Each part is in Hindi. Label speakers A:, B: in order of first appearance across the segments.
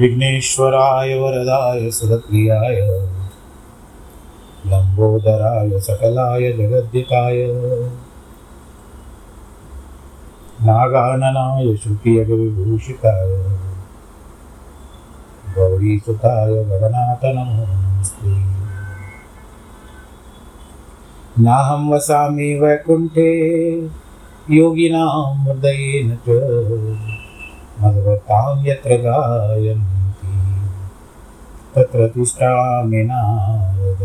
A: विघ्नेश्वराय वरदाय सुरप्रियाय लम्बोदराय सकलाय जगद्दिकाय नागाननाय शुक्रियविभूषिताय गौरीसुताय गणनाथ नमो नमस्ते नाहं वसामि वैकुण्ठे, योगिनां हृदयेन च। मद्भक्तां यत्र गायन्ति तत्र तिष्ठामि नारद।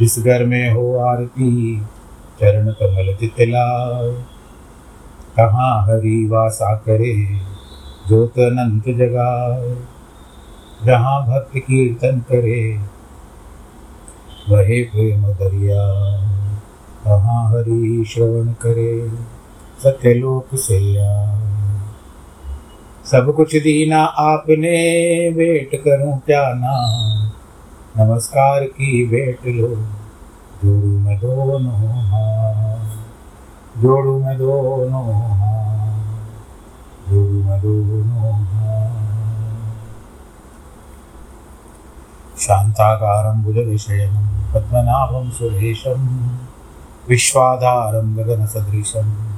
A: जिस घर में हो आरती चरण कमल तितलाय कहाँ हरि वासा करे ज्योत अनंत जगाए जहाँ भक्त कीर्तन करे, वहे प्रेम दरिया कहाँ हरि श्रवण करे। सत्यलोक से सब कुछ दीना आपने भेंट करूँ क्या ना? नमस्कार की भेंट लो, जोड़ू मैं दोनों हाथ जोड़ू मैं दोनों हाथ जोड़ू मैं दोनों हाथ शान्ताकारं भुजविषयं पद्मनाभं सुरेशं, विश्वाधारं गगनसदृशं।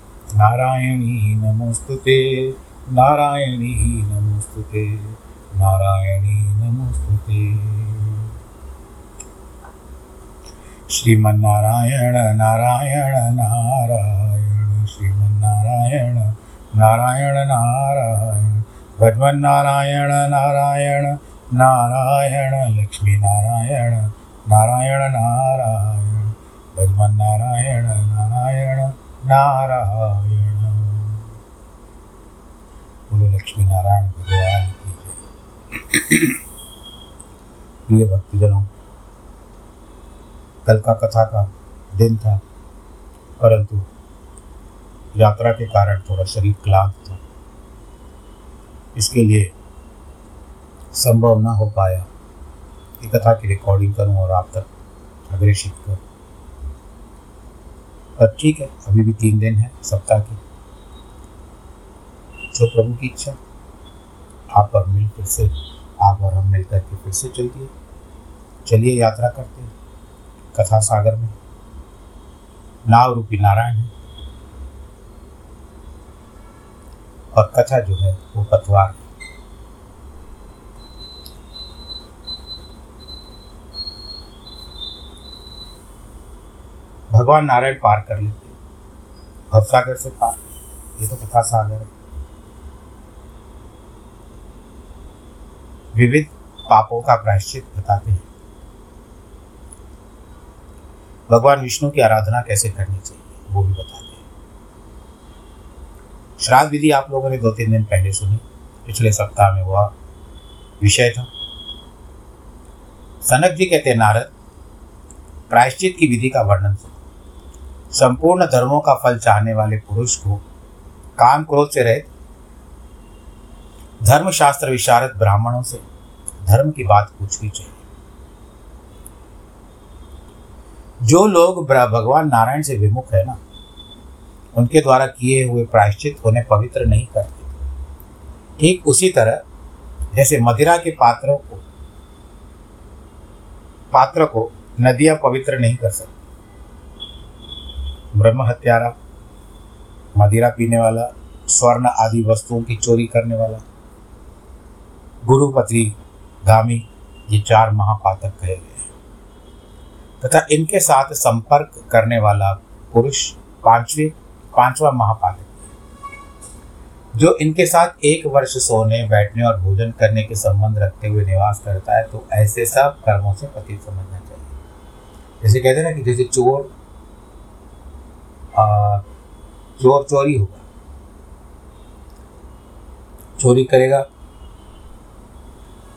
A: नारायणी नमोऽस्तु ते नारायणी नमोऽस्तु ते नारायणी नमोऽस्तु ते श्रीमन्नारायण, नारायण नारायण, श्रीमन्नारायण, नारायण नारायण, भगवन्नारायण, नारायण नारायण लक्ष्मी नारायण नारायण नारायण भगवान नारायण नारायण। लक्ष्मी नारायण भगवान की जय। प्रिय भक्तजनों, कल का कथा का दिन था, परंतु यात्रा के कारण थोड़ा शरीर क्लांत था। इसके लिए संभव न हो पाया कि कथा की रिकॉर्डिंग करूँ और आप तक अग्रेषित करूँ। पर ठीक है, अभी भी तीन दिन है, सप्ताह के। जो प्रभु की इच्छा, आप और मिल फिर से, आप और हम मिल करके फिर से चलिए। चलिए यात्रा करते हैं, कथा सागर में। नाव रूपी नारायण है। और कथा जो है, वो पतवार भगवान नारायण पार कर लेते भवसागर से पार। ये तो कथा सागर है। विविध पापों का प्रायश्चित बताते हैं। भगवान विष्णु की आराधना कैसे करनी चाहिए, वो भी बताते हैं। श्राद्ध विधि आप लोगों ने दो तीन दिन पहले सुनी। पिछले सप्ताह में वह विषय था। सनक जी कहते नारद, प्रायश्चित की विधि का वर्णन सुनो। संपूर्ण धर्मों का फल चाहने वाले पुरुष को काम क्रोध से रहित, धर्मशास्त्र विशारद ब्राह्मणों से धर्म की बात पूछनी चाहिए। जो लोग भगवान नारायण से विमुख है ना, उनके द्वारा किए हुए प्रायश्चित उन्हें पवित्र नहीं करते। ठीक उसी तरह, जैसे मदिरा के पात्रों को पात्र को नदियाँ पवित्र नहीं कर सकती। ब्रह्म हत्यारा, मदिरा पीने वाला, स्वर्ण आदि वस्तुओं की चोरी करने वाला गुरुपत्री गामी, ये चार महापातक कहे गए हैं। तथा इनके साथ संपर्क करने वाला पुरुष पांचवे, पांचवा महापातक जो इनके साथ एक वर्ष सोने, बैठने और भोजन करने के संबंध रखते हुए निवास करता है तो ऐसे सब कर्मों से पतित समझना चाहिए। जैसे कहते हैं ना कि जैसे चोर चोर चोरी होगा। चोरी करेगा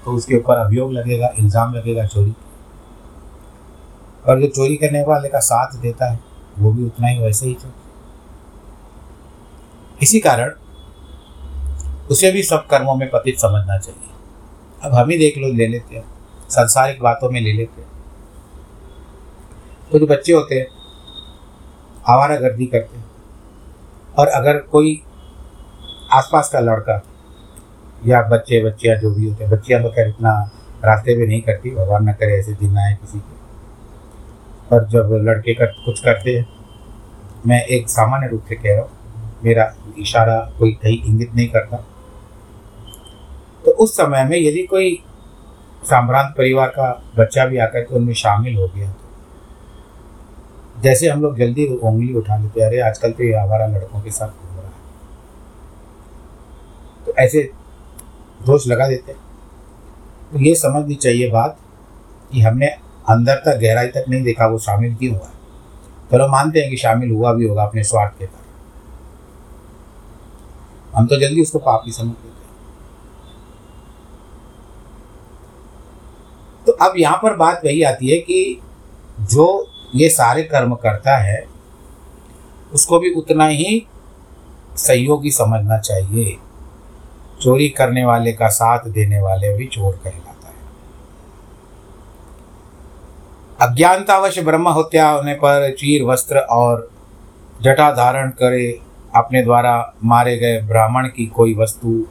A: तो उसके ऊपर अभियोग लगेगा, इल्ज़ाम लगेगा चोरी और जो चोरी करने वाले का साथ देता है, वो भी उतना ही वैसे ही चोर। इसी कारण, उसे भी सब कर्मों में पतित समझना चाहिए। अब हम ही देख लो, ले लेते हैं। संसारिक बातों में ले लेते हैं। कुछ तो बच्चे होते हैं आवारा गर्दी करते हैं। और अगर कोई आसपास का लड़का या बच्चे, बच्चियाँ जो भी होते हैं, बच्चियाँ तो खैर इतना रास्ते में नहीं करती, भगवान न करे ऐसे दिन आए किसी के। पर जब लड़के कर, कुछ करते हैं, मैं एक सामान्य रूप से कह रहा हूँ, मेरा इशारा कोई कहीं इंगित नहीं करता। तो उस समय में यदि कोई साम्रांत परिवार का बच्चा भी आकर के उनमें शामिल हो गया जैसे हम लोग जल्दी उंगली उठा लेते, अरे आजकल तो ये आवारा लड़कों के साथ घूम रहा है। तो ऐसे दोष लगा देते तो ये समझनी चाहिए बात कि हमने अंदर तक, गहराई तक नहीं देखा, वो शामिल क्यों हुआ तो चलो मानते हैं कि शामिल हुआ भी होगा अपने स्वार्थ के कारण। हम तो जल्दी उसको पाप ही समझ लेते तो अब यहाँ पर बात वही आती है कि जो ये सारे कर्म करता है, उसको भी उतना ही सहयोगी समझना चाहिए। चोरी करने वाले का साथ देने वाले भी चोर कहलाता है। अज्ञानतावश ब्रह्म हत्या होने पर चीर, वस्त्र और जटा धारण करे, अपने द्वारा मारे गए ब्राह्मण की कोई वस्तु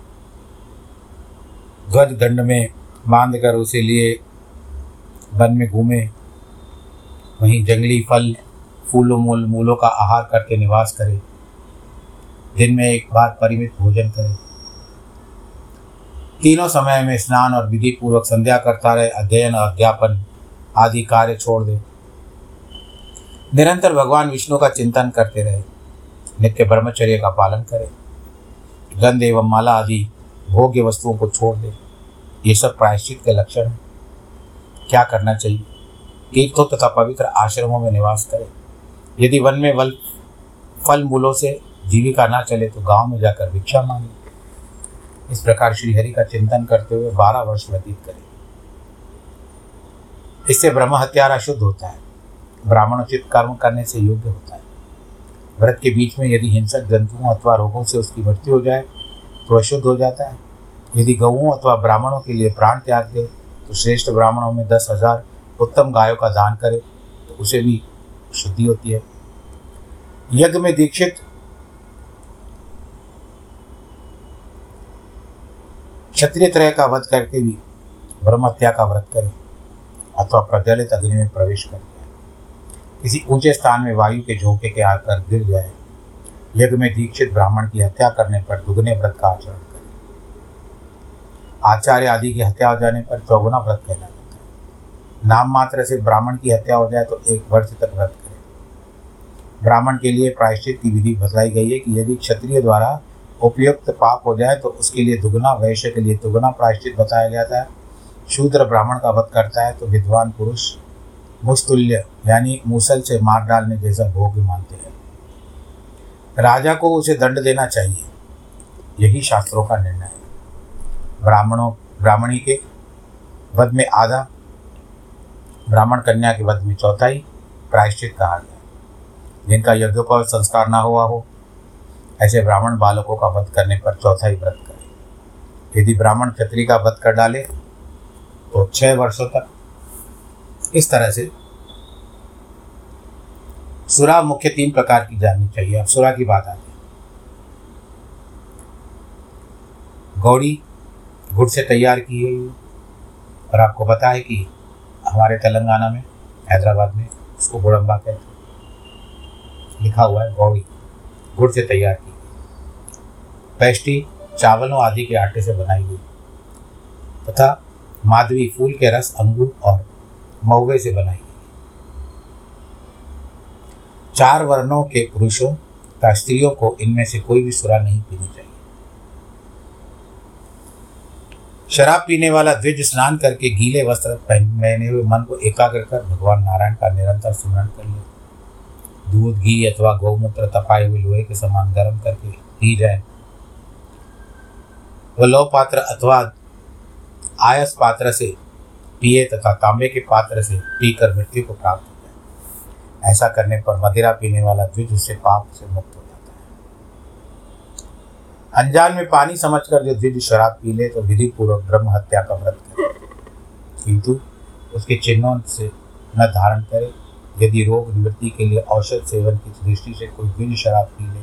A: ध्वज दंड में बाँध कर उसे लिए, वन में घूमे वहीं जंगली फल, फूलों, मूल, मूलों का आहार करके निवास करे। दिन में एक बार परिमित भोजन करे। तीनों समय में स्नान और विधि पूर्वक संध्या करता रहे, अध्ययन और अध्यापन आदि कार्य छोड़ दे। निरंतर भगवान विष्णु का चिंतन करते रहे। नित्य ब्रह्मचर्य का पालन करे। गंध एवं माला आदि भोग्य वस्तुओं को छोड़ दे। ये सब प्रायश्चित के लक्षण हैं। क्या करना चाहिए? तीर्थों तथा पवित्र आश्रमों में निवास करें। यदि वन में वल फल मूलों से जीविका ना चले तो गाँव में जाकर भिक्षा मांगे। इस प्रकार श्री हरि का चिंतन करते हुए बारह वर्ष व्यतीत करें। इससे ब्रह्म हत्यारा शुद्ध होता है। ब्राह्मणोचित कर्म करने से योग्य होता है। व्रत के बीच में यदि हिंसक जंतुओं अथवा रोगों से उसकी मृत्यु हो जाए तो अशुद्ध हो जाता है। यदि गऊओं अथवा ब्राह्मणों के लिए प्राण त्याग दे तो श्रेष्ठ ब्राह्मणों में दस हज़ार उत्तम गायों का दान करे तो उसे भी शुद्धि होती है। यज्ञ में दीक्षित क्षत्रिय त्रय का वध करके भी ब्रह्मत्या का व्रत करें, अथवा प्रज्वलित अग्नि में प्रवेश कर किसी ऊँचे स्थान में वायु के झोंके के आकर गिर जाए, यज्ञ में दीक्षित ब्राह्मण की हत्या करने पर दुगने व्रत का आचरण करें। आचार्य आदि की हत्या हो जाने पर चौगुना व्रत कहला जाता है। नाम मात्र से ब्राह्मण की हत्या हो जाए तो एक वर्ष तक व्रत करें। ब्राह्मण के लिए प्रायश्चित की विधि बताई गई है कि यदि क्षत्रिय द्वारा उपयुक्त पाप हो जाए तो उसके लिए दुगना, वैश्य के लिए दुगना प्रायश्चित बताया जाता है। शूद्र ब्राह्मण का वध करता है तो विद्वान पुरुष मुस्तुल्य, यानी मूसल से मार डालने जैसा भोग मानते हैं। राजा को उसे दंड देना चाहिए, यही शास्त्रों का निर्णय है। ब्राह्मणों, ब्राह्मणी के वध में आधा ब्राह्मण कन्या के वध में चौथाई प्रायश्चित कहा गया। जिनका यज्ञोपव संस्कार ना हुआ हो, ऐसे ब्राह्मण बालकों का वध करने पर चौथाई व्रत करें। यदि ब्राह्मण क्षत्रिय का वध कर डाले तो छह वर्षों तक। इस तरह से सुरा मुख्य तीन प्रकार की जाननी चाहिए। अब सुरा की बात आती है। गौड़ी गुड़ से तैयार की गई और आपको है कि हमारे तेलंगाना में, हैदराबाद में, उसको गुड़म्बा कहते हैं। लिखा हुआ है गौड़ी गुड़ से तैयार की। पेस्टी चावलों आदि के आटे से बनाई गई। तथा माधवी फूल के रस, अंगूर और महुए से बनाई गई। चार वर्णों के पुरुषों तथा स्त्रियों को इनमें से कोई भी सुरा नहीं पीनी चाहिए। शराब पीने वाला द्विज स्नान करके गीले वस्त्र पहने हुए मन को एकाग्र कर भगवान नारायण का निरंतर स्मरण कर ले। दूध, घी अथवा गौमूत्र तपाए हुए लोहे के समान गर्म करके पी जाए। वह लौ पात्र अथवा आयस पात्र से पिए तथा तांबे के पात्र से पीकर मृत्यु को प्राप्त हो जाए। ऐसा करने पर मदिरा पीने वाला द्विज उससे पाप से मुक्त हो अनजान में पानी समझकर जो द्विज शराब पी ले तो विधि पूर्वक ब्रह्म हत्या का व्रत करे। किंतु उसके चिन्हों से न धारण करे। यदि रोग निवृत्ति के लिए औषध सेवन की दृष्टि से कोई द्विज शराब पी ले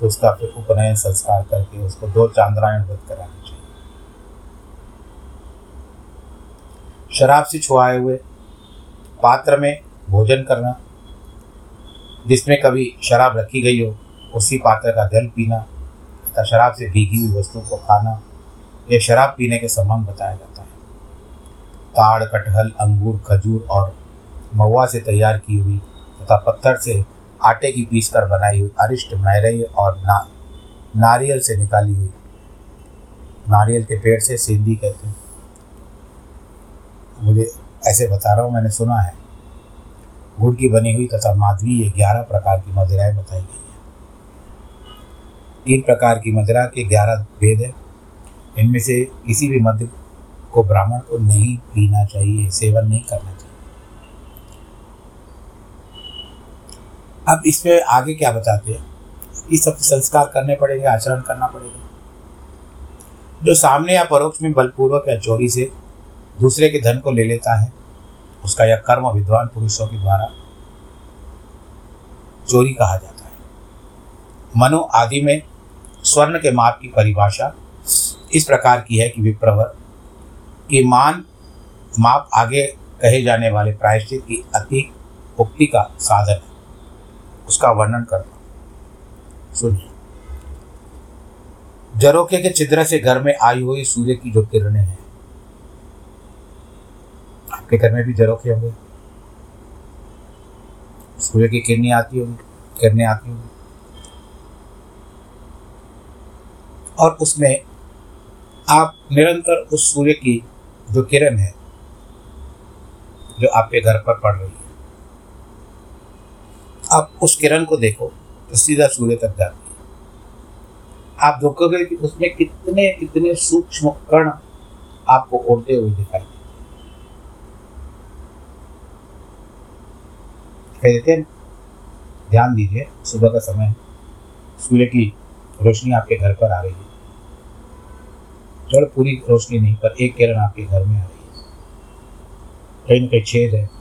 A: तो उसका फिर उपनयन संस्कार करके उसको दो चांद्रायण व्रत करानी चाहिए। शराब से छुआए हुए पात्र में भोजन करना, जिसमें कभी शराब रखी गई हो, उसी पात्र का जल पीना तथा शराब से भीगी हुई वस्तुओं को खाना यह शराब पीने के समान बताया जाता है। ताड़, कटहल, अंगूर, खजूर और महुआ से तैयार की हुई तथा पत्थर से आटे की पीस कर बनाई हुई अरिष्ट मैरई और ना, नारियल से निकाली हुई, नारियल के पेड़ से सिंधी कहते हैं। मुझे ऐसे बता रहा हूँ, मैंने सुना है। गुड़ की बनी हुई तथा माधवी ये ग्यारह प्रकार की मदिराएँ बताई गई तीन प्रकार की मदिरा के ग्यारह भेद है। इनमें से किसी भी मध्य को ब्राह्मण को नहीं पीना चाहिए, सेवन नहीं करना चाहिए। अब इसमें आगे क्या बताते हैं? इस सब संस्कार करने पड़ेंगे, आचरण करना पड़ेगा। जो सामने या परोक्ष में बलपूर्वक या चोरी से दूसरे के धन को ले लेता है, उसका यह कर्म विद्वान पुरुषों के द्वारा चोरी कहा जाता है। मनु आदि में स्वर्ण के माप की परिभाषा इस प्रकार की है कि विप्रवर कि मान माप आगे कहे जाने वाले प्रायश्चित की अति उक्ति का साधन है। उसका वर्णन करता सुनिए। जरोखे के छिद्र से घर में आई हुई सूर्य की जो किरणें हैं। आपके घर में भी जरोखे होंगे। सूर्य की किरणें आती होंगी, किरणें आती होंगी। और उसमें आप निरंतर उस सूर्य की जो किरण है, जो आपके घर पर पड़ रही है, आप उस किरण को देखो तो सीधा सूर्य तक जाती है। आप देखोगे कि उसमें कितने कितने सूक्ष्म कण आपको उड़ते हुए दिखाई देते हैं। ध्यान दीजिए, सुबह का समय सूर्य की रोशनी आपके घर पर आ रही है। चलो पूरी रोशनी नहीं, पर एक किरण आपके घर में आ रही है। कहीं ना कहीं छेद है।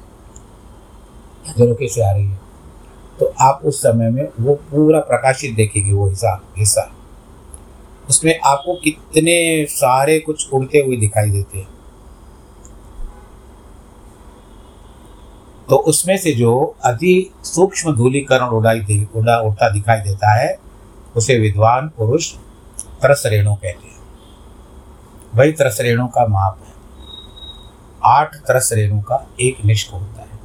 A: झरोके से आ रही है। तो आप उस समय में वो पूरा प्रकाशित देखेंगे, वो हिस्सा हिस्सा। उसमें आपको कितने सारे कुछ उड़ते हुए दिखाई देते हैं। तो उसमें से जो अति सूक्ष्म धूलीकरण उड़ाई दे, उड़ा, उड़ता दिखाई देता है उसे विद्वान पुरुष त्रसरेणु कहते हैं। वही त्रसरेणु का माप है। आठ त्रसरेणु का एक निष्क होता है।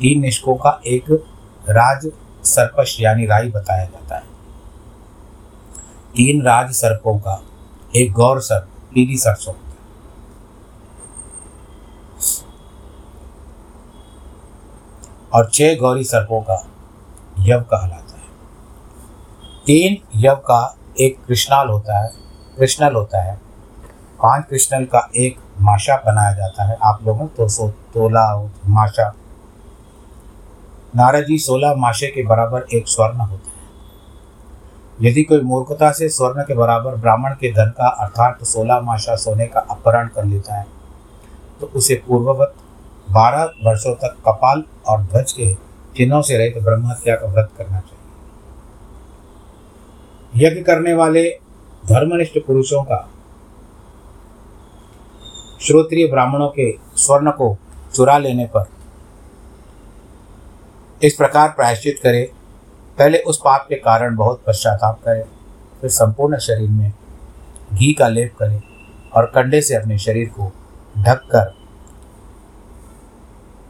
A: तीन निष्कों का एक राज सर्पश यानी राई बताया जाता है। तीन राज सर्पों का एक गौर सर्प, पीली सरसों और छह गौरी सर्पों का यव कहलाता तीन यव का एक कृष्णाल होता है, कृष्णल होता है। पाँच कृष्णल का एक माशा बनाया जाता है आप लोगों तो सो, तोला माशा। नारद जी सोलह माशे के बराबर एक स्वर्ण होता है। यदि कोई मूर्खता से स्वर्ण के बराबर ब्राह्मण के धन का अर्थात सोलह माशा सोने का अपहरण कर लेता है तो उसे पूर्ववत बारह वर्षों तक कपाल और ध्वज के चिन्हों से रहित ब्रह्म हत्या का व्रत करना चाहिए। यज्ञ करने वाले धर्मनिष्ठ पुरुषों का श्रोत्रिय ब्राह्मणों के स्वर्ण को चुरा लेने पर इस प्रकार प्रायश्चित करे। पहले उस पाप के कारण बहुत पश्चाताप करे, फिर संपूर्ण शरीर में घी का लेप करे और कंडे से अपने शरीर को ढककर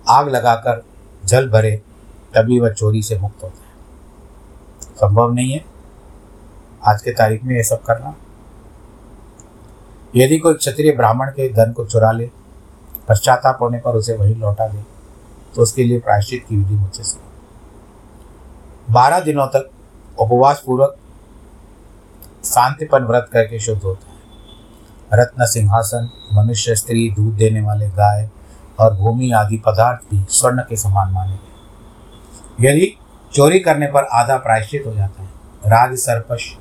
A: आग लगाकर जल भरे, तभी वह चोरी से मुक्त होता है। संभव नहीं है। आज के तारीख में ये सब करना। यदि कोई क्षत्रिय ब्राह्मण के धन को चुरा ले, पश्चाताप होने पर उसे वही लौटा दे तो उसके लिए प्रायश्चित की विधि मुझसे सुनो। बारह दिनों तक उपवास पूर्वक शांतिपन व्रत करके शुद्ध होता है। रत्न, सिंहासन, मनुष्य, स्त्री, दूध देने वाले, गाय और भूमि आदि पदार्थ भी स्वर्ण के समान माने गए। यदि चोरी करने पर आधा प्रायश्चित हो जाता है राज सर्पश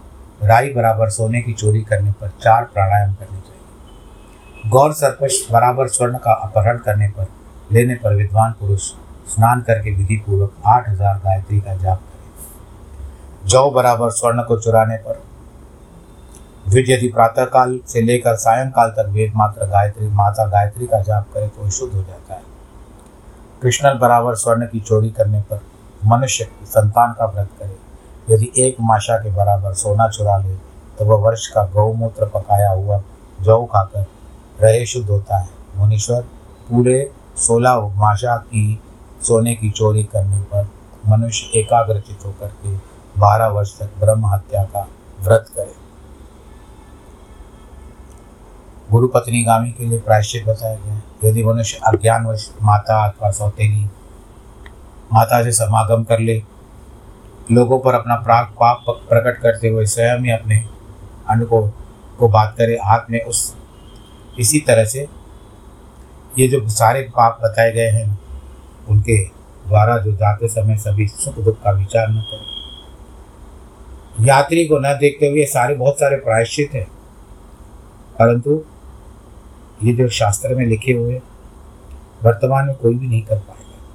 A: राई बराबर सोने की चोरी करने पर चार प्राणायाम करने चाहिए। गौर सर्पश बराबर स्वर्ण का अपहरण करने पर, लेने पर विद्वान पुरुष स्नान करके विधि पूर्वक आठ हज़ार गायत्री का जाप करें। जौ बराबर स्वर्ण को चुराने पर द्विज यदि प्रातःकाल से लेकर सायंकाल तक वेद मात्र गायत्री, माता गायत्री का जाप करे तो शुद्ध हो जाता है। कृष्णल बराबर स्वर्ण की चोरी करने पर मनुष्य संतान का व्रत करे। यदि एक माशा के बराबर सोना चुरा ले तो वह वर्ष का गौमूत्र पकाया हुआ जौ खाकर रहे शुद्ध होता है। मुनीश्वर, पूरे सोलह माशा की सोने की चोरी करने पर मनुष्य एकाग्रचित होकर के बारह वर्ष तक ब्रह्म हत्या का व्रत करे। गुरु पत्नी गामी के लिए प्रायश्चित बताया गया यदि मनुष्य अज्ञानवश माता अथवा सौतेली माता से समागम कर ले लोगों पर अपना प्राग पाप प्रकट करते हुए स्वयं ही अपने अन्न को को बात करें, हाथ में उस, इसी तरह से ये जो सारे पाप बताए गए हैं, उनके द्वारा जो जाते समय सभी सुख दुख का विचार न करें। यात्री को न देखते हुए सारे, बहुत सारे प्रायश्चित हैं। परंतु ये जो शास्त्र में लिखे हुए, वर्तमान में कोई भी नहीं कर पाएगा।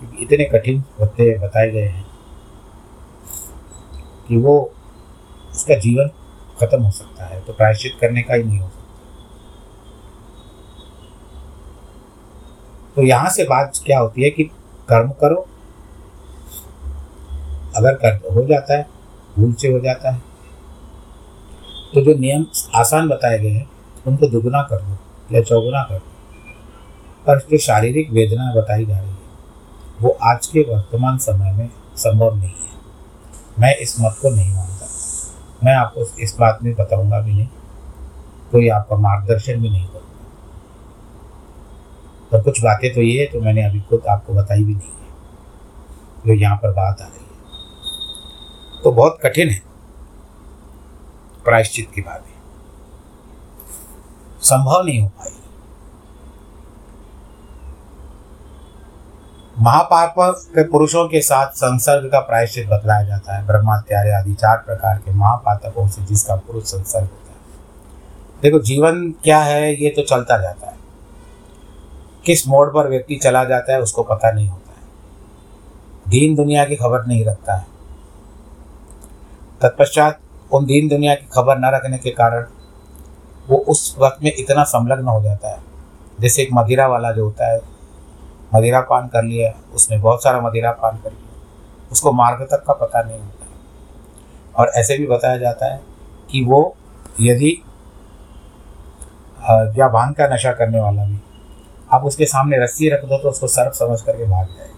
A: क्योंकि इतने कठिन होते बताए गए हैं। कि वो उसका जीवन खत्म हो सकता है तो प्रायश्चित करने का ही नहीं हो सकता। तो यहाँ से बात क्या होती है कि कर्म करो, अगर कर हो जाता है, भूल से हो जाता है तो जो नियम आसान बताए गए हैं, उनको दुगुना कर दो या चौगुना कर दो। पर जो शारीरिक वेदना बताई जा रही है, वो आज के वर्तमान समय में संभव नहीं है। मैं इस मत को नहीं मानता। मैं आपको इस बात में बताऊँगा भी नहीं। कोई आपका मार्गदर्शन भी नहीं करूँगा पर कुछ बातें तो ये है तो मैंने अभी खुद आपको बताई भी नहीं है, जो यहाँ पर बात आ रही है। तो बहुत कठिन है। प्रायश्चित की बातें संभव नहीं हो पाई। महापाप के पुरुषों के साथ संसर्ग का प्रायश्चित बतलाया जाता है। ब्रह्मात्यारे आदि चार प्रकार के महापातकों से जिसका पुरुष संसर्ग होता है। देखो, जीवन क्या है, ये तो चलता जाता है। किस मोड़ पर व्यक्ति चला जाता है, उसको पता नहीं होता है। दीन दुनिया की खबर नहीं रखता है। तत्पश्चात उन दीन दुनिया की खबर न रखने के कारण वो उस वक्त में इतना संलग्न हो जाता है। जैसे एक मदिरा वाला जो होता है मदिरा पान कर लिया उसने बहुत सारा मदिरा पान कर लिया उसको मार्ग तक का पता नहीं होता और ऐसे भी बताया जाता है कि वो यदि या भाँग का नशा करने वाला भी, आप उसके सामने रस्सी रख दो तो उसको सर्फ समझ करके भाग जाएगा।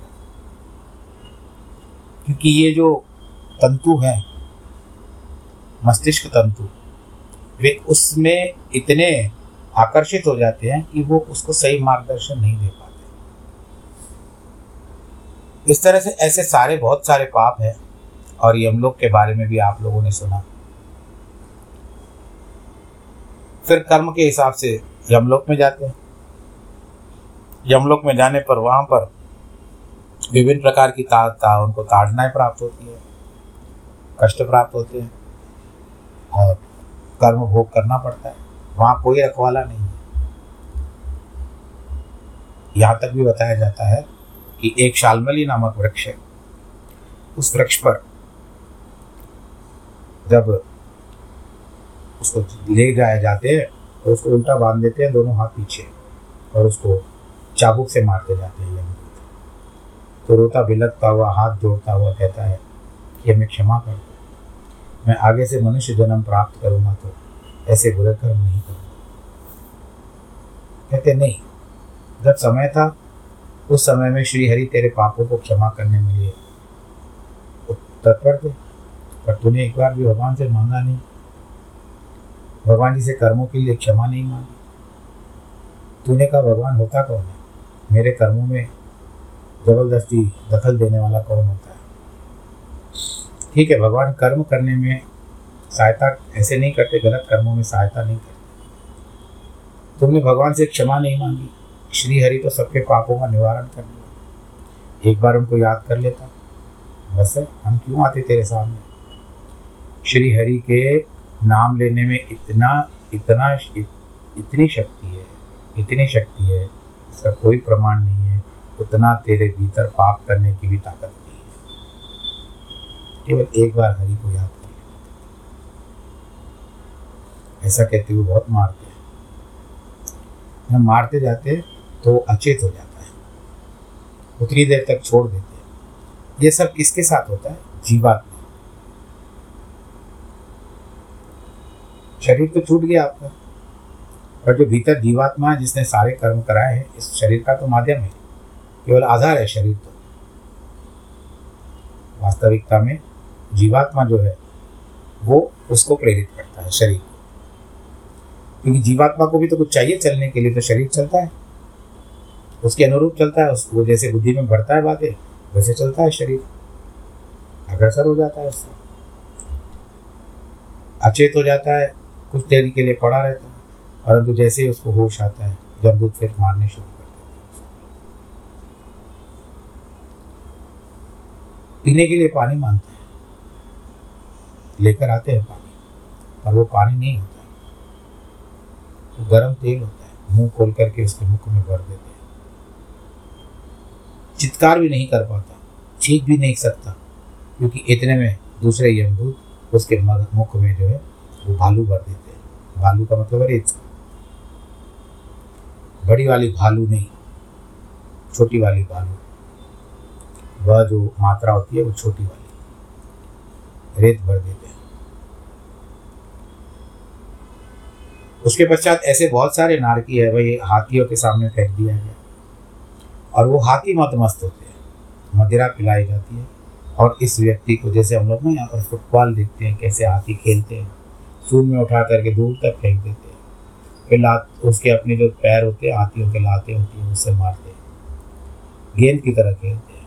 A: क्योंकि ये जो तंतु हैं, मस्तिष्क तंतु, वे उसमें इतने आकर्षित हो जाते हैं कि वो उसको सही मार्गदर्शन नहीं दे पाते इस तरह से ऐसे सारे बहुत सारे पाप हैं और यमलोक के बारे में भी आप लोगों ने सुना। फिर कर्म के हिसाब से यमलोक में जाते हैं। यमलोक में जाने पर वहाँ पर विभिन्न प्रकार की ता, ता उनको ताड़नाएँ प्राप्त होती है कष्ट प्राप्त होते हैं और कर्म भोग करना पड़ता है। वहाँ कोई रखवाला नहीं है। यहाँ तक भी बताया जाता है कि एक शालमली नामक वृक्ष है। उस वृक्ष पर जब उसको ले जाए जाते हैं तो उसको उल्टा बाँध देते हैं, दोनों हाथ पीछे और उसको चाबुक से मारते जाते हैं। तो रोता बिलकता हुआ, हाथ जोड़ता हुआ कहता है कि हमें क्षमा कर दो। मैं आगे से मनुष्य जन्म प्राप्त करूँगा तो ऐसे बुरे कर्म नहीं करूँगा। कहते, नहीं, जब समय था उस समय में श्री हरि तेरे पापों को क्षमा करने में लिए। तत्पर थे पर तूने एक बार भी भगवान से मांगा नहीं। भगवान जी से कर्मों के लिए क्षमा नहीं मांगी। तूने कहा, भगवान होता कौन है? मेरे कर्मों में ज़बरदस्ती दखल देने वाला कौन होता है? ठीक है, भगवान कर्म करने में सहायता ऐसे नहीं करते, गलत कर्मों में सहायता नहीं करते। तुमने भगवान से क्षमा नहीं मांगी। श्री हरि तो सबके पापों का निवारण कर लिया एक बार उनको याद कर लेता। बस है, हम क्यों आते तेरे सामने? श्री हरि के नाम लेने में इतना इतना, इतनी शक्ति है, इतनी शक्ति है, इसका कोई प्रमाण नहीं है, उतना तेरे भीतर पाप करने की भी ताकत नहीं है। केवल एक बार हरि को याद कर ऐसा कहते हुए बहुत मारते हैं। जब मारते जाते तो अचेत हो जाता है। उतनी देर तक छोड़ देते हैं। ये सब किसके साथ होता है? जीवात्मा। शरीर तो छूट गया आपका। पर जो भीतर जीवात्मा जिसने सारे कर्म कराए हैं, इस शरीर का तो माध्यम है। केवल आधार है शरीर तो। वास्तविकता में जीवात्मा जो है, वो उसको प्रेरित करता है शरीर क्योंकि जीवात्मा को भी तो कुछ चाहिए चलने के लिए तो शरीर चलता है। उसके अनुरूप चलता है वो जैसे बुद्धि में बढ़ता है बातें, वैसे चलता है शरीर। अग्रसर हो जाता है उससे। अचेत हो जाता है, कुछ देरी के लिए पड़ा रहता है, परंतु जैसे ही उसको होश आता है, जब दूध फिर मारने शुरू कर देते पीने के लिए पानी मांगते हैं। लेकर आते हैं पानी, पर वो पानी नहीं होता। वो गर्म तेल होता है, मुँह खोल करके उसके मुख में भर देते हैं। चित्कार भी नहीं कर पाता, चीख भी नहीं सकता, क्योंकि इतने में दूसरे यमदूत उसके मुख में जो है, वो भालू भर देते हैं। भालू का मतलब रेत बड़ी वाली भालू नहीं, छोटी वाली भालू। वह जो मात्रा होती है, वो छोटी वाली। रेत भर देते हैं। उसके पश्चात ऐसे बहुत सारे नारकी है, भाई, हाथियों के सामने फेंक दिया गया। और वो हाथी मत मस्त होते हैं। मदिरा पिलाई जाती है। और इस व्यक्ति को जैसे हम लोग ना यहाँ पर फुटबॉल देखते हैं, कैसे हाथी खेलते हैं सूर में उठा करके दूर तक फेंक देते हैं। फिर लात, उसके अपने जो पैर होते हैं, हाथियों के लाते होती हैं उससे मारते हैं। गेंद की तरह खेलते हैं।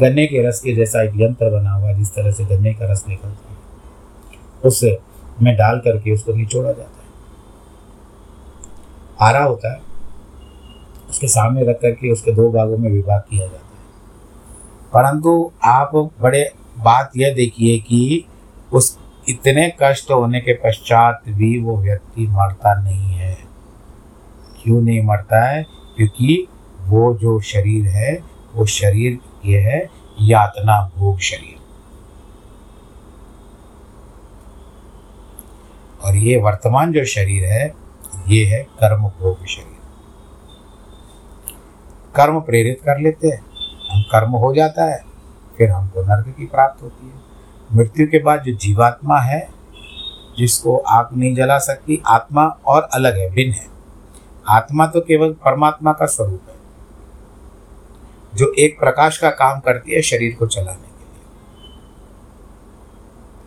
A: गन्ने के रस के जैसा एक यंत्र बना हुआ जिस तरह से गन्ने का रस निकलता है। उस में डाल करके उसको निचोड़ा जाता है। आरा होता है। उसके सामने रख करके उसके दो भागों में विभाग किया जाता है। परंतु आप बड़े बात यह देखिए कि उस इतने कष्ट होने के पश्चात भी वो व्यक्ति मरता नहीं है। क्यों नहीं मरता है? क्योंकि वो जो शरीर है, वो शरीर ये है यातना भोग शरीर। और ये वर्तमान जो शरीर है, ये है कर्म भोग शरीर। कर्म प्रेरित कर लेते हैं। हम कर्म हो जाता है, फिर हमको नर्क की प्राप्त होती है। मृत्यु के बाद जो जीवात्मा है, जिसको आग नहीं जला सकती, आत्मा और अलग है, भिन्न है। आत्मा तो केवल परमात्मा का स्वरूप है, जो एक प्रकाश का काम करती है शरीर को चलाने के लिए।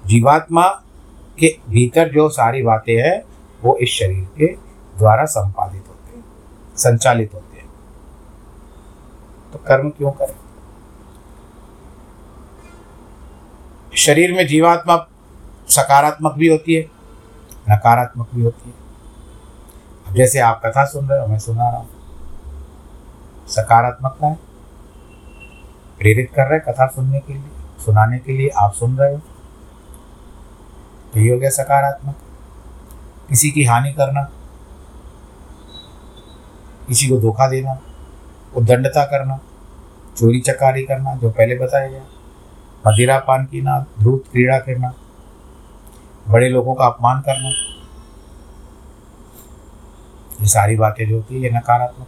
A: जीवात्मा के भीतर जो सारी बातें हैं, वो इस शरीर के द्वारा संपादित होते हैं, संचालित होते हैं। तो कर्म क्यों करें? शरीर में जीवात्मा सकारात्मक भी होती है, नकारात्मक भी होती है। अब जैसे आप कथा सुन रहे हो, मैं सुना रहा हूँ। सकारात्मकता है। प्रेरित कर रहे कथा सुनने के लिए, सुनाने के लिए आप सुन रहे हो। यही हो गया सकारात्मक। किसी की हानि करना, किसी को धोखा देना उद्दंडता करना, चोरी चकारी करना, जो पहले बताया गया। मदिरा पान पीना ध्रुत क्रीड़ा करना, बड़े लोगों का अपमान करना। ये सारी बातें जो होती है, ये नकारात्मक।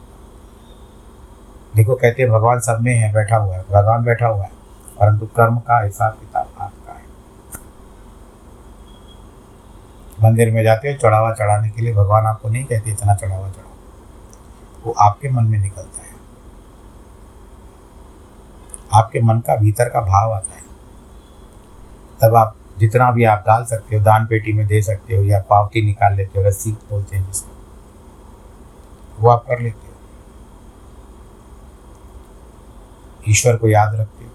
A: देखो, कहते हैं, भगवान सब में है, बैठा हुआ है, भगवान बैठा हुआ है, परंतु कर्म का हिसाब किताब आपका है। मंदिर में जाते हो, चढ़ावा चढ़ाने के लिए भगवान आपको नहीं कहते, इतना चढ़ावा चढ़ाओ। वो आपके मन में निकलता है। आपके मन का, भीतर का भाव आता है। तब आप जितना भी आप डाल सकते हो, दान पेटी में दे सकते हो या पावती निकाल लेते हो, रस्सी बोलते हैं जिसको। वो आप कर लेते हो। ईश्वर को याद रखते हो।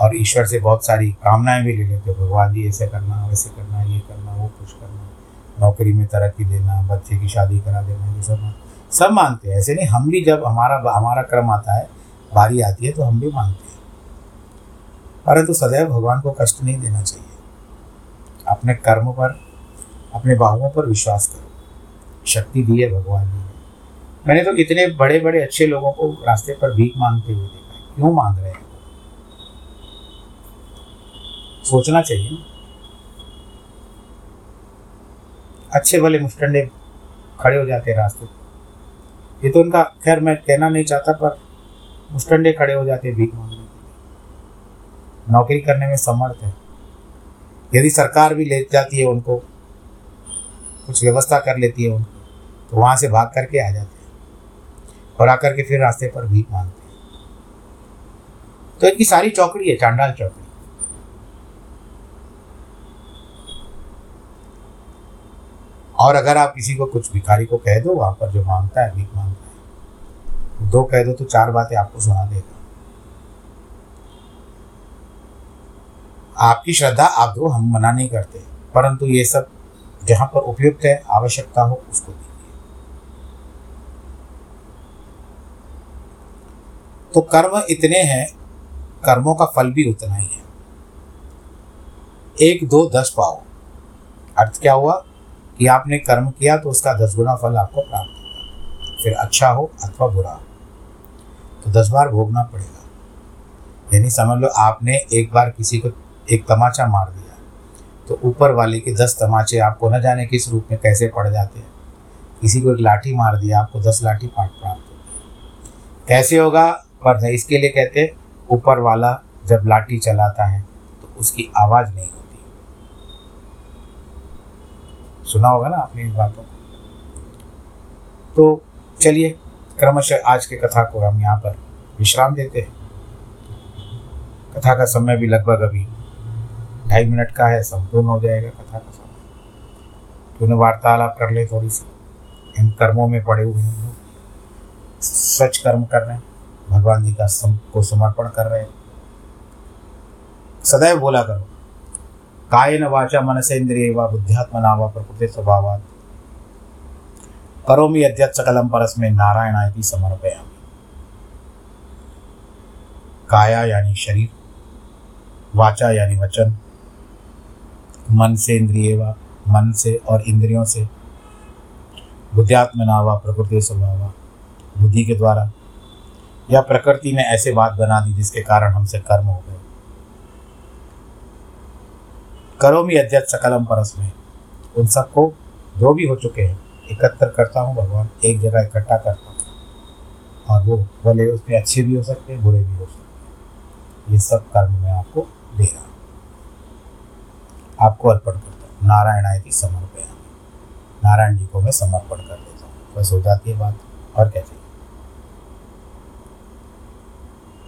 A: और ईश्वर से बहुत सारी कामनाएँ भी ले लेते हो। भगवान जी, ऐसे करना, वैसे करना, ये करना, वो कुछ करना, नौकरी में तरक्की देना, बच्चे की शादी करा देना, ये सब सब मानते हैं। ऐसे नहीं, हम भी जब हमारा हमारा क्रम आता है बारी आती है तो हम भी मांगते हैं। परंतु सदैव भगवान को कष्ट नहीं देना चाहिए। अपने कर्म पर, अपने बाहुओं पर विश्वास करो। शक्ति दी है भगवान ने। मैंने तो इतने बड़े बड़े अच्छे लोगों को रास्ते पर भीख मांगते हुए देखा है। क्यों मांग रहे हैं? सोचना चाहिए। अच्छे भले मुस्टंडे खड़े हो जाते रास्ते। ये तो उनका खैर मैं कहना नहीं चाहता, पर मुस्टंडे खड़े हो जाते हैं भीख मांगने के लिए। नौकरी करने में समर्थ है। यदि सरकार भी ले जाती है उनको, कुछ व्यवस्था कर लेती है उनको तो वहाँ से भाग करके आ जाते हैं और आकर के फिर रास्ते पर भीख मांगते हैं। तो इनकी सारी चौकड़ी है, चांडाल चौकड़ी। और अगर आप किसी को कुछ भिखारी को कह दो, वहाँ पर जो माँगता है, भीख माँगता है। दो कह दो तो चार बातें आपको सुना देगा आपकी श्रद्धा आप दो हम मना नहीं करते, परंतु ये सब जहाँ पर उपयुक्त है, आवश्यकता हो उसको दीजिए। तो कर्म इतने हैं, कर्मों का फल भी उतना ही है। एक, दो, दस पाओ। अर्थ क्या हुआ? कि आपने कर्म किया तो उसका दस गुना फल आपको प्राप्त होगा। फिर अच्छा हो अथवा बुरा हो। तो दस बार भोगना पड़ेगा। यानी समझ लो आपने एक बार किसी को एक तमाचा मार दिया। तो ऊपर वाले के दस तमाचे आपको न जाने किस रूप में कैसे पड़ जाते हैं। किसी को एक लाठी मार दिया, आपको दस लाठी पाठ प्राप्त होती है कैसे होगा? पर इसके लिए कहते ऊपर वाला जब लाठी चलाता है तो उसकी आवाज़ नहीं होती। सुना होगा ना आपने इन बातों को? तो चलिए क्रमशः आज के कथा को हम यहाँ पर विश्राम देते हैं। कथा का समय भी लगभग अभी ढाई मिनट का है, संपूर्ण हो जाएगा कथा का समय। क्यों वार्तालाप कर ले थोड़ी सी। इन कर्मों में पड़े हुए हैं। सच कर्म कर रहे हैं। भगवान जी का सम, को समर्पण कर रहे हैं। सदैव बोला करो। कायन वाचा मनसेन्द्रिय व बुद्ध्यात्मना व प्रकृति स्वभाव करोमि यद्यत् सकलम परस्मै नारायणाय समर्पयामि। काया यानी शरीर वाचा यानी वचन मन से इंद्रिय व मन से और इंद्रियों से, बुद्धियात्मना व प्रकृति स्वभाव, बुद्धि के द्वारा, या प्रकृति ने ऐसे बात बना दी जिसके कारण हमसे कर्म हो गए। करोमि अध्यक्ष सकलम परस में उन सबको जो भी हो चुके हैं एकत्र करता हूँ, भगवान एक जगह इकट्ठा करता हूँ। और वो भले उसमें अच्छे भी हो सकते हैं, बुरे भी हो सकते हैं। ये सब कर्म मैं आपको दे रहा हूँ। आपको अर्पण करता हूँ। नारायण आय की समर्पया। नारायण जी को मैं समर्पण कर देता हूँ। बस हो जाती है बात। और क्या चाहिए?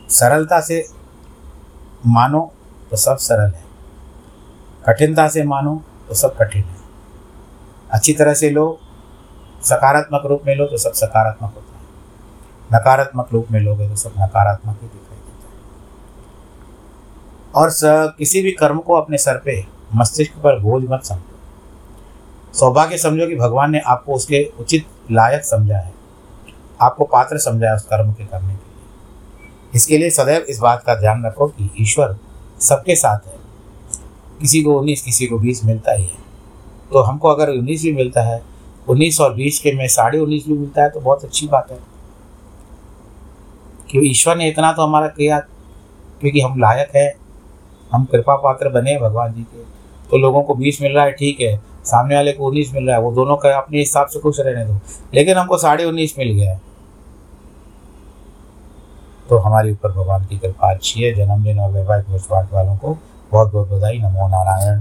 A: सरलता से मानो तो सब सरल है। कठिनता से मानो तो सब कठिन है। अच्छी तरह से लो सकारात्मक रूप में लो तो सब सकारात्मक होता है। नकारात्मक रूप में लोगे तो सब नकारात्मक ही दिखाई देता है। और किसी भी कर्म को अपने सर पे, मस्तिष्क पर बोझ मत समझो। सौभाग्य समझो कि भगवान ने आपको उसके उचित लायक समझा है। आपको पात्र समझा है उस कर्म के करने के लिए। इसके लिए सदैव इस बात का ध्यान रखो कि ईश्वर सबके साथ है। किसी को उन्नीस, किसी को बीस मिलता ही है। तो हमको अगर उन्नीस भी मिलता है उन्नीस और बीस के में साढ़े उन्नीस भी मिलता है तो बहुत अच्छी बात है। कि ईश्वर ने इतना तो हमारा किया, क्योंकि हम लायक है, हम कृपा पात्र बने भगवान जी के। तो लोगों को बीस मिल रहा है, ठीक है, सामने वाले को उन्नीस मिल रहा है, वो दोनों का अपने हिसाब से खुश रहने दो। लेकिन हमको साढ़े उन्नीस मिल गया है। तो हमारे ऊपर भगवान की कृपा अच्छी है, जन्मदिन और वैवाहिक वर्षवाट वालों को बहुत बहुत बधाई, नमो नारायण।